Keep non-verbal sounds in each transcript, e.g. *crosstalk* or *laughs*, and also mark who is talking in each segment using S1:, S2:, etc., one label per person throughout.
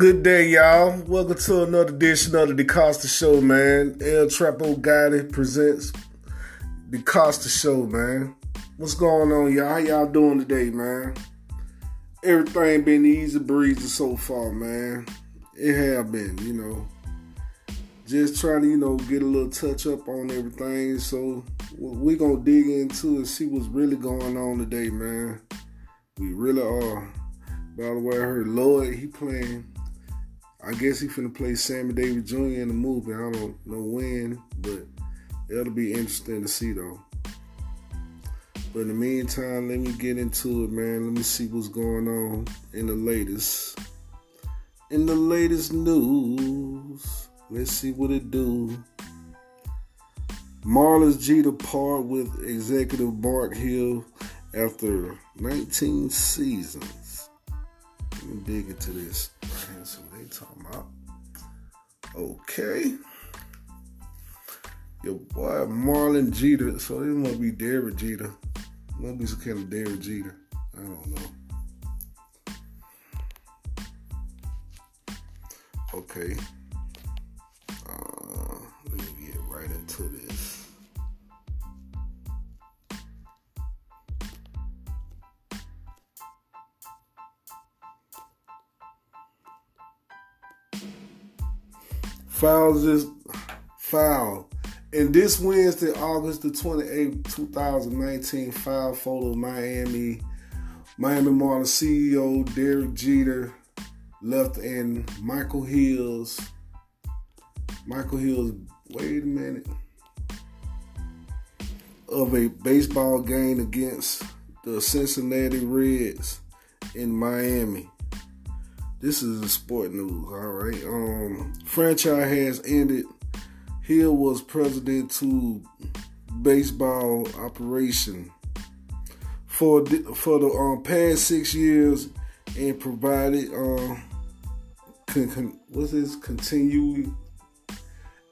S1: Good day, y'all. Welcome to another edition of the DeCosta Show, man. El Trapo Gotti presents the DeCosta Show, man. What's going on, y'all? How y'all doing today, man? Everything been easy breezy so far, man. It have been, you know. Just trying to, you know, get a little touch up on everything. So we gonna dig into and see what's really going on today, man. We really are. By the way, I heard Lloyd, he playing. I guess he finna play Sammy Davis Jr. in the movie. I don't know when, but it'll be interesting to see though. But in the meantime, let me get into it, man. Let me see what's going on in the latest. In the latest news, let's see what it do. Marlins Jeter part with executive Bart Hill after 19 seasons. Dig into this. Right see what they talking about. Okay. Your boy Marlon Jeter. So this must be Derek Jeter. Must be some kind of Derek Jeter. I don't know. Okay. Fouls this foul. And this Wednesday, August the 28th, 2019, foul photo Miami. Miami Marlins CEO Derek Jeter left in Michael Hills. Michael Hills, wait a minute. Of a baseball game against the Cincinnati Reds in Miami. This is the sport news, all right. Um, franchise has ended. Hill was president to baseball operation for for the um, past six years and provided um, con, con, what's this continue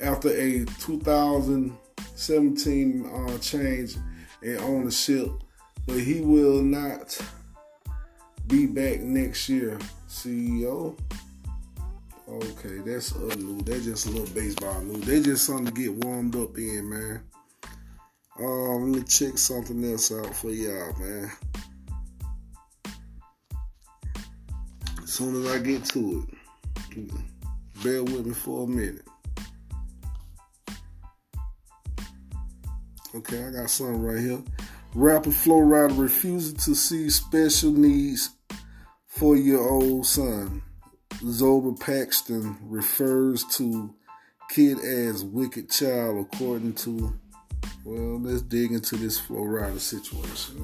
S1: after a 2017 uh, change in ownership, but he will not be back next year. CEO. Okay, that's a new. That's just a little baseball news. They just something to get warmed up in, man. Um, let me check something else out for y'all, man. As soon as I get to it, bear with me for a minute. Okay, I got something right here. Rapper Flo Rida refusing to see special needs four year old son. Zohar Paxton refers to kid as wicked child, according to. Well, let's dig into this Flo Rida situation.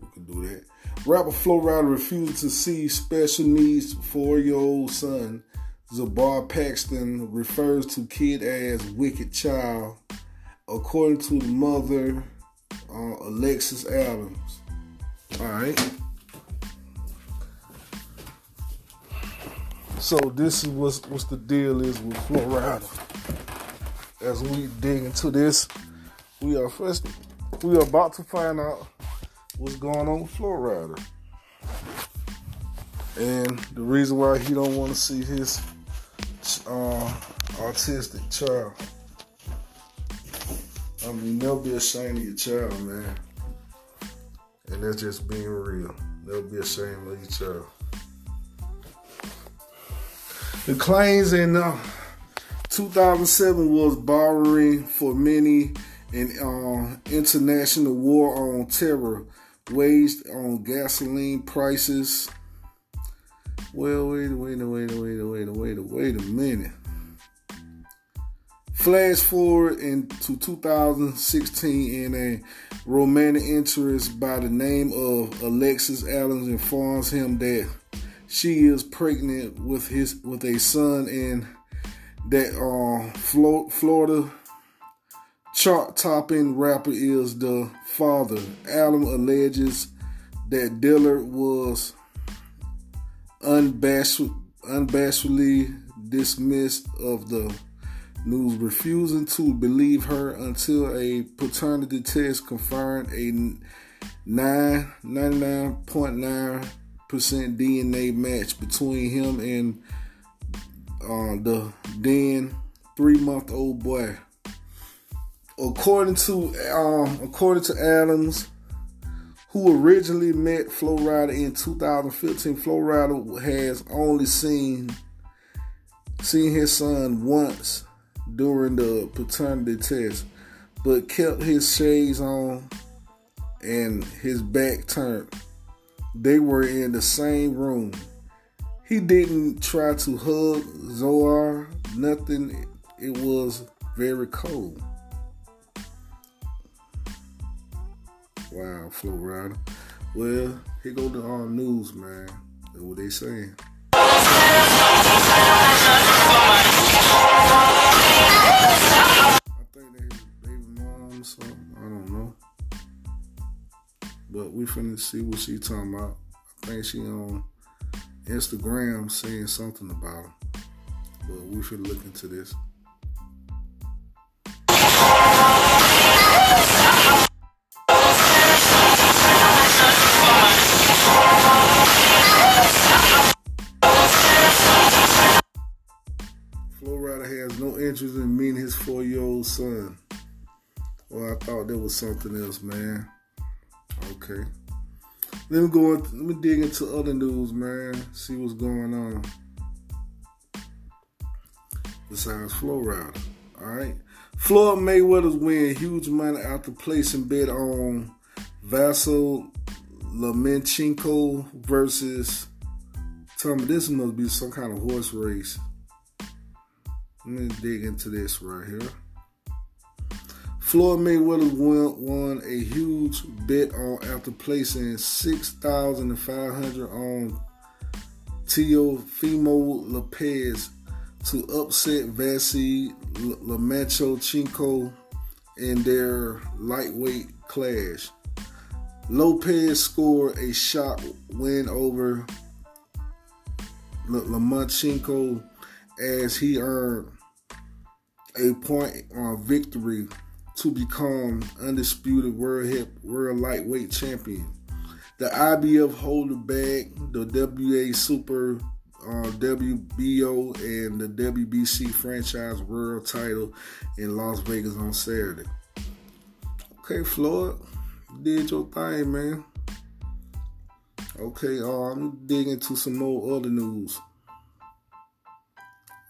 S1: We can do that. Rapper Flo Rida refused to see special needs four year old son. Zohar Paxton refers to kid as wicked child, according to the mother, uh, Alexis Adams. All right. So this is what's, what's the deal is with Flo Rida. As we dig into this, we are first we are about to find out what's going on with Flo Rida. And the reason why he don't want to see his uh, autistic child. I mean, never be ashamed of your child, man. And that's just being real. Never be ashamed of your child. The claims in uh, 2007 was borrowing for many an uh, international war on terror waged on gasoline prices. Well, wait, wait, wait, wait, wait, wait, wait a minute. Flash forward into 2016 in a romantic interest by the name of Alexis Adams informs him that she is pregnant with his with a son and that uh, Flo Rida chart topping rapper is the father. Adam alleges that Dillard was unbashful, unbashfully dismissed of the news, refusing to believe her until a paternity test confirmed a 999.9 DNA match between him and uh, the then three month old boy. According to um, according to Adams, who originally met Flo Rida in 2015, Flo Rida has only seen seen his son once during the paternity test, but kept his shades on and his back turned. They were in the same room. He didn't try to hug Zohar, nothing. It was very cold. Wow, Flo Rida. Well, here go the um, news, man. That's what they saying. We finna see what she talking about. I think she on Instagram saying something about him. But we should look into this. Flo Rida has no interest in meeting his four year old son. Well, I thought there was something else, man. Okay. Let me go. let me dig into other news, man. See what's going on. Besides Flo Rida, all right. Floyd Mayweather's win huge money after placing bet on Vasyl Lomachenko versus. Tell me this must be some kind of horse race. Let me dig into this right here. Floyd Mayweather won, won a huge bet on after placing six thousand five hundred on Teofimo Lopez to upset Vasily Lomachenko in their lightweight clash. Lopez scored a shot win over Lomachenko as he earned a point on victory to become undisputed world hip world lightweight champion. The IBF holder bag the WA Super uh, WBO and the WBC franchise world title in Las Vegas on Saturday. Okay, Floyd, did your thing, man. Okay, uh, I'm digging into some more other news.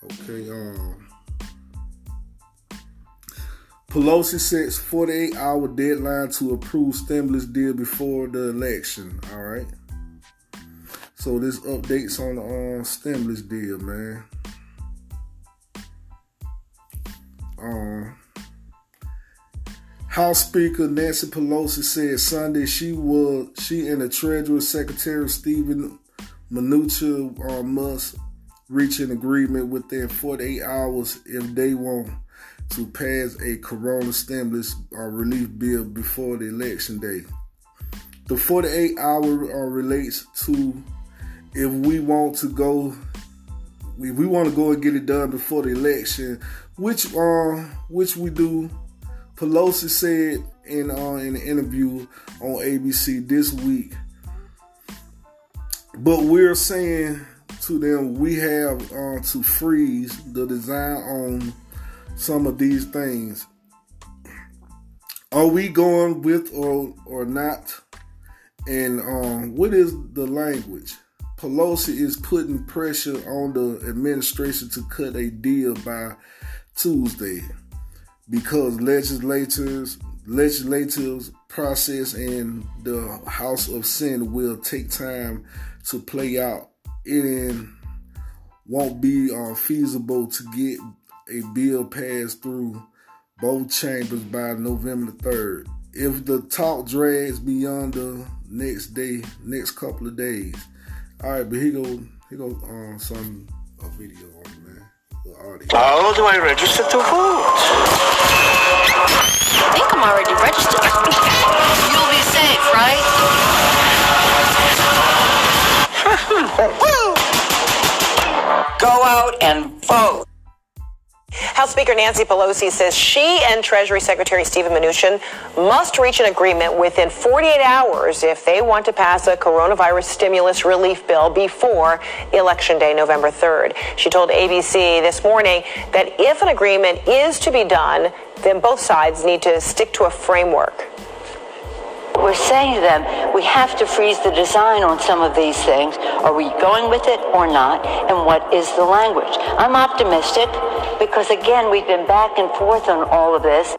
S1: Okay, um, Pelosi sets 48 hour deadline to approve stimulus deal before the election. All right. So this updates on the um, stimulus deal, man. Um, House Speaker Nancy Pelosi said Sunday she was she and the Treasury Secretary Steven Mnuchin uh, must reach an agreement within 48 hours if they want to pass a corona stimulus uh, relief bill before the election day. The 48 hour uh, relates to if we want to go, if we want to go and get it done before the election, which uh, which we do. Pelosi said in uh, in an interview on ABC this week. But we're saying to them, we have uh, to freeze the design on some of these things. Are we going with or or not? And um, what is the language? Pelosi is putting pressure on the administration to cut a deal by Tuesday because legislators legislators process and the House of Senate will take time to play out it won't be uh, feasible to get a bill passed through both chambers by November 3rd. If the talk drags beyond the next day, next couple of days. All right, but he go, he go on uh, some a video on it, man.
S2: How do I register to vote?
S3: I think I'm already registered. *laughs*
S4: You'll be safe, right? *laughs*
S2: Go out and vote.
S4: House
S3: Speaker Nancy Pelosi says she and Treasury Secretary Steven Mnuchin must reach an agreement within 48 hours if they want to pass a coronavirus stimulus relief bill before Election Day, November 3rd. She told ABC this morning that if an agreement is to be done, then both sides need to stick to a framework.
S5: We're saying to them, we have to freeze the design on some of these things. Are we going with it or not? And what is the language? I'm optimistic because, again, we've been back and forth on all of this.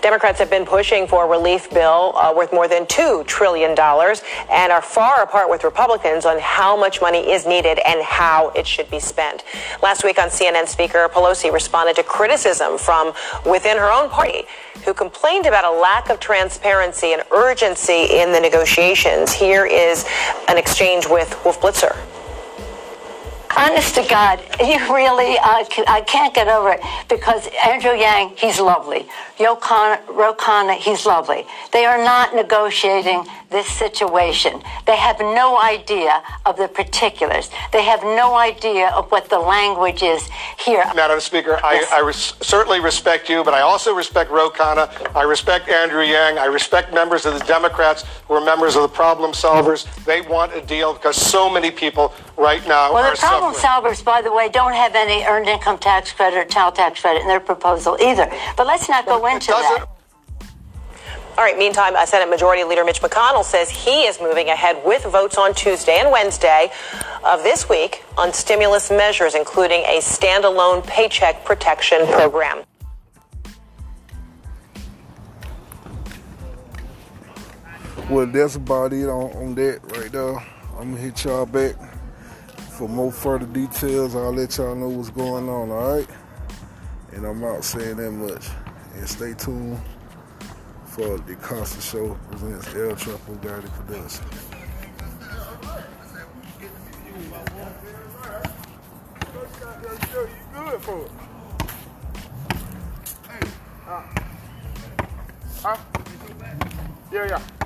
S3: Democrats have been pushing for a relief bill uh, worth more than $2 trillion and are far apart with Republicans on how much money is needed and how it should be spent. Last week on CNN, Speaker Pelosi responded to criticism from within her own party who complained about a lack of transparency and urgency in the negotiations. Here is an exchange with Wolf Blitzer.
S5: Honest to God, you really, uh, I can't get over it because Andrew Yang, he's lovely. Ro Khanna, he's lovely. They are not negotiating this situation. They have no idea of the particulars. They have no idea of what the language is here.
S6: Madam Speaker, yes. I, I res- certainly respect you, but I also respect Ro Khanna. I respect Andrew Yang. I respect members of the Democrats who are members of the problem solvers. They want a deal because so many people right now
S5: well,
S6: are
S5: the problem
S6: suffering.
S5: solvers, by the way, don't have any earned income tax credit or child tax credit in their proposal either. But let's not go into that.
S3: All right, meantime, uh, Senate Majority Leader Mitch McConnell says he is moving ahead with votes on Tuesday and Wednesday of this week on stimulus measures, including a standalone paycheck protection program.
S1: Well, that's about it on, on that right there. I'm gonna hit y'all back for more further details. I'll let y'all know what's going on, all right? And I'm not saying that much. And stay tuned for DeCosta Show presents El Trapo Gotti Production. uh? Yeah, yeah.